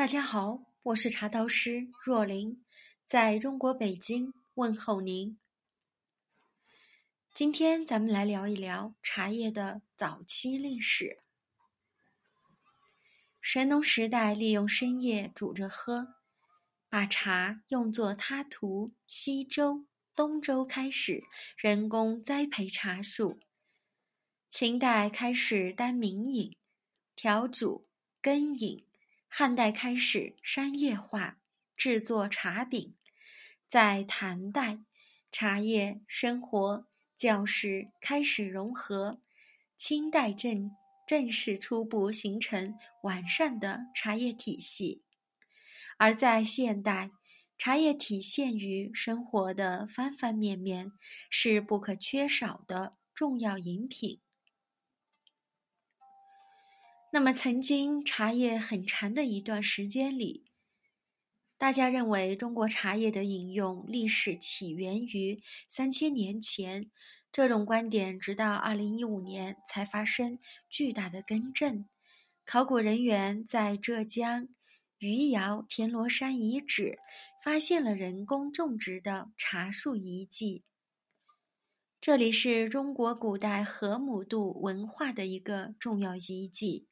大家好，我是茶道师若琳，在中国北京问候您。今天咱们来聊一聊茶叶的早期历史。神农时代利用深夜煮着喝，把茶用作他途、西周、东周开始人工栽培茶树。秦代开始单明饮、调煮、羹饮。汉代开始商业化，制作茶饼。在唐代，茶叶、生活、教室开始融合。清代正正式初步形成完善的茶叶体系。而在现代，茶叶体现于生活的方方面面，是不可缺少的重要饮品。那么，曾经茶叶很长的一段时间里，大家认为中国茶叶的饮用历史起源于三千年前。这种观点直到二零一五年才发生巨大的更正。考古人员在浙江余姚田螺山遗址发现了人工种植的茶树遗迹，这里是中国古代河姆渡文化的一个重要遗迹。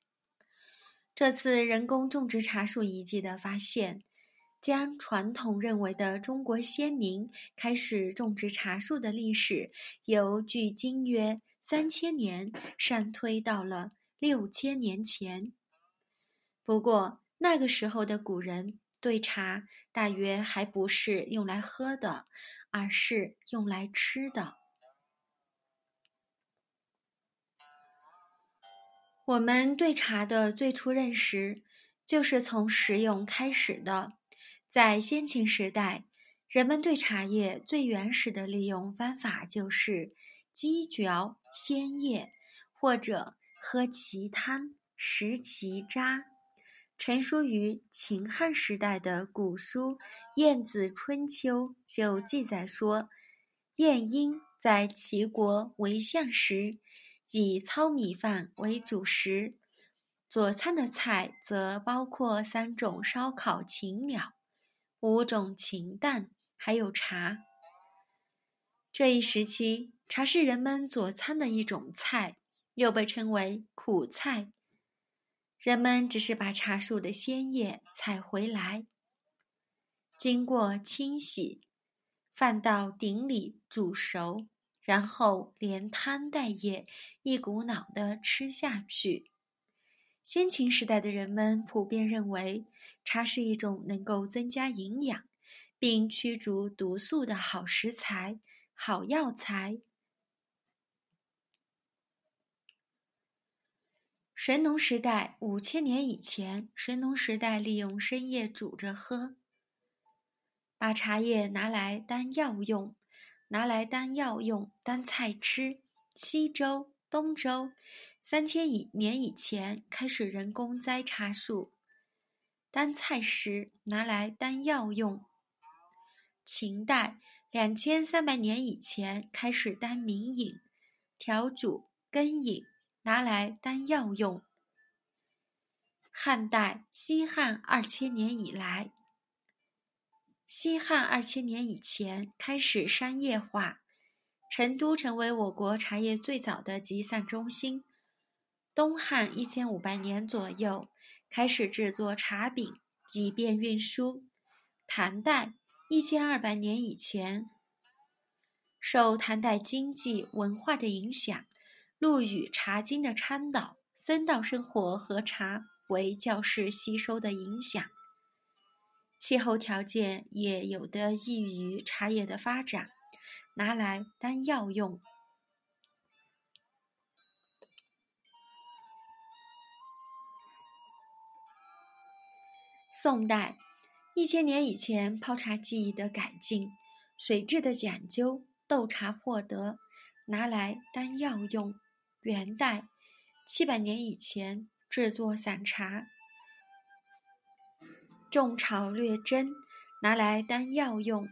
这次人工种植茶树遗迹的发现，将传统认为的中国先民开始种植茶树的历史，由距今约三千年上推到了六千年前。不过，那个时候的古人对茶大约还不是用来喝的，而是用来吃的。我们对茶的最初认识，就是从食用开始的。在先秦时代，人们对茶叶最原始的利用方法就是鸡嚼鲜叶，或者喝其汤、食其渣。成书于秦汉时代的古书《晏子春秋》就记载说，晏婴在齐国为相时。以糙米饭为主食，佐餐的菜则包括三种烧烤禽鸟、五种禽蛋，还有茶。这一时期，茶是人们佐餐的一种菜，又被称为苦菜。人们只是把茶树的鲜叶采回来，经过清洗，放到鼎里煮熟。然后连汤带叶一股脑的吃下去。先秦时代的人们普遍认为，茶是一种能够增加营养，并驱逐毒素的好食材、好药材。神农时代五千年以前，神农时代利用生叶煮着喝，把茶叶拿来当药用。拿来当药用、当菜吃。西周、东周三千以年以前开始人工栽茶树，当菜食，拿来当药用。秦代两千三百年以前开始当名饮、调煮、羹饮，拿来当药用。汉代西汉二千年以来。西汉二千年以前开始商业化，成都成为我国茶叶最早的集散中心。东汉一千五百年左右开始制作茶饼，以便运输。唐代一千二百年以前，受唐代经济文化的影响，陆羽《茶经》的倡导，僧道生活和茶为教士吸收的影响。气候条件也有的益于茶叶的发展，拿来当药用。宋代一千年以前，泡茶技艺的改进，水质的讲究，斗茶获得，拿来当药用。元代七百年以前，制作散茶。种草略真，拿来当药用。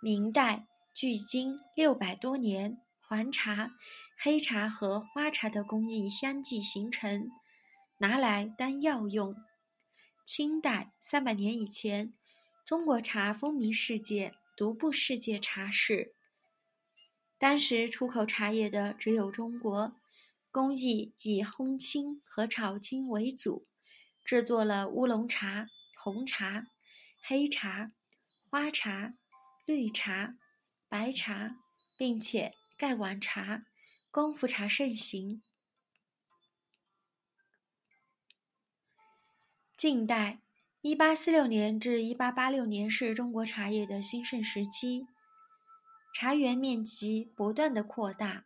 明代距今六百多年，黄茶、黑茶和花茶的工艺相继形成，拿来当药用。清代三百年以前，中国茶风靡世界，独步世界茶市。当时出口茶叶的只有中国，工艺以烘青和炒青为主，制作了乌龙茶、红茶、黑茶、花茶、绿茶、白茶，并且盖碗茶、功夫茶盛行。近代，一八四六年至一八八六年是中国茶叶的兴盛时期。茶园面积不断的扩大，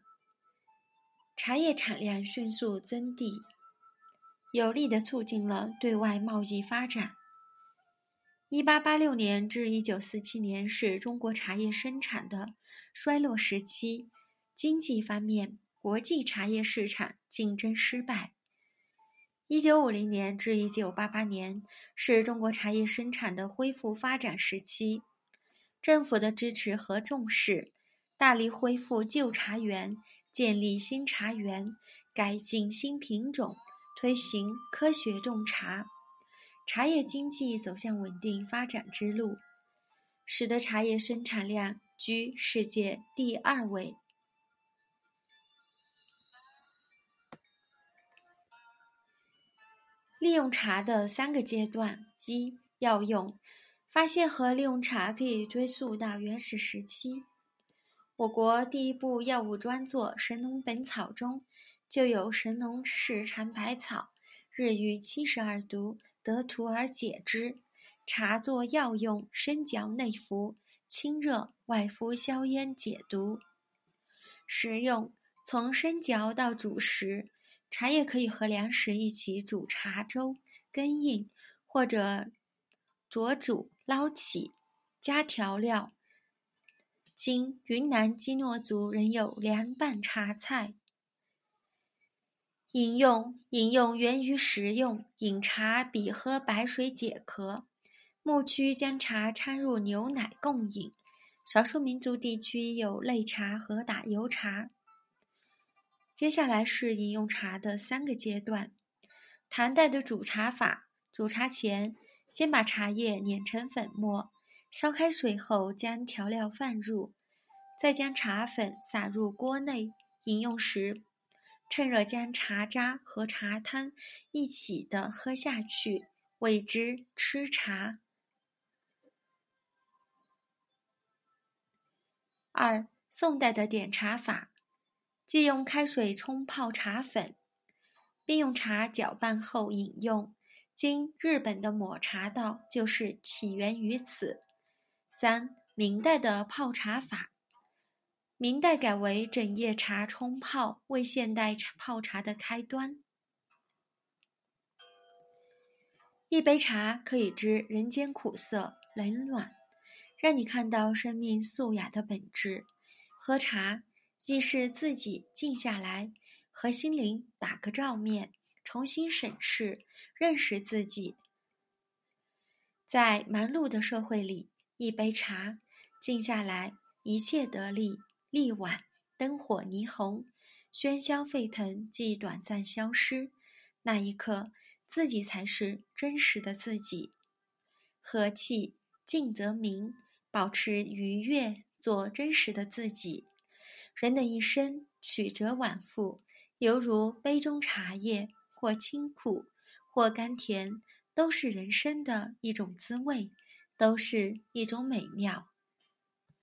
茶叶产量迅速增递，有力的促进了对外贸易发展。一八八六年至一九四七年是中国茶叶生产的衰落时期，经济方面，国际茶叶市场竞争失败。一九五零年至一九八八年是中国茶叶生产的恢复发展时期。政府的支持和重视，大力恢复旧茶园，建立新茶园，改进新品种，推行科学种茶，茶叶经济走向稳定发展之路，使得茶叶生产量居世界第二位。利用茶的三个阶段：一、药用。发现和利用茶可以追溯到原始时期。我国第一部药物专作《神农本草》中就有“神农氏尝百草，日遇七十二毒，得图而解之。茶作药用，生嚼内服，清热外敷，消咽解毒。食用从生嚼到煮食，茶叶可以和粮食一起煮茶粥、羹饮，或者煮煮。捞起，加调料。今云南基诺族仍有凉拌茶菜。饮用饮用源于食用，饮茶比喝白水解渴。牧区将茶掺入牛奶共饮，少数民族地区有擂茶和打油茶。接下来是饮用茶的三个阶段。唐代的煮茶法，煮茶前。先把茶叶碾成粉末，烧开水后将调料放入，再将茶粉撒入锅内。饮用时，趁热将茶渣和茶汤一起的喝下去，谓之吃茶。二、宋代的点茶法，即用开水冲泡茶粉，并用茶搅拌后饮用。今日本的抹茶道就是起源于此。三、明代的泡茶法，明代改为整夜茶冲泡，为现代泡茶的开端。一杯茶可以知人间苦涩冷暖，让你看到生命素雅的本质。喝茶既是自己静下来，和心灵打个照面。重新审视、认识自己。在忙碌的社会里，一杯茶，静下来，一切得力。立晚，灯火霓虹，喧嚣沸腾，即短暂消失。那一刻，自己才是真实的自己。和气，静则明。保持愉悦，做真实的自己。人的一生，曲折往复，犹如杯中茶叶。或清苦，或甘甜，都是人生的一种滋味，都是一种美妙。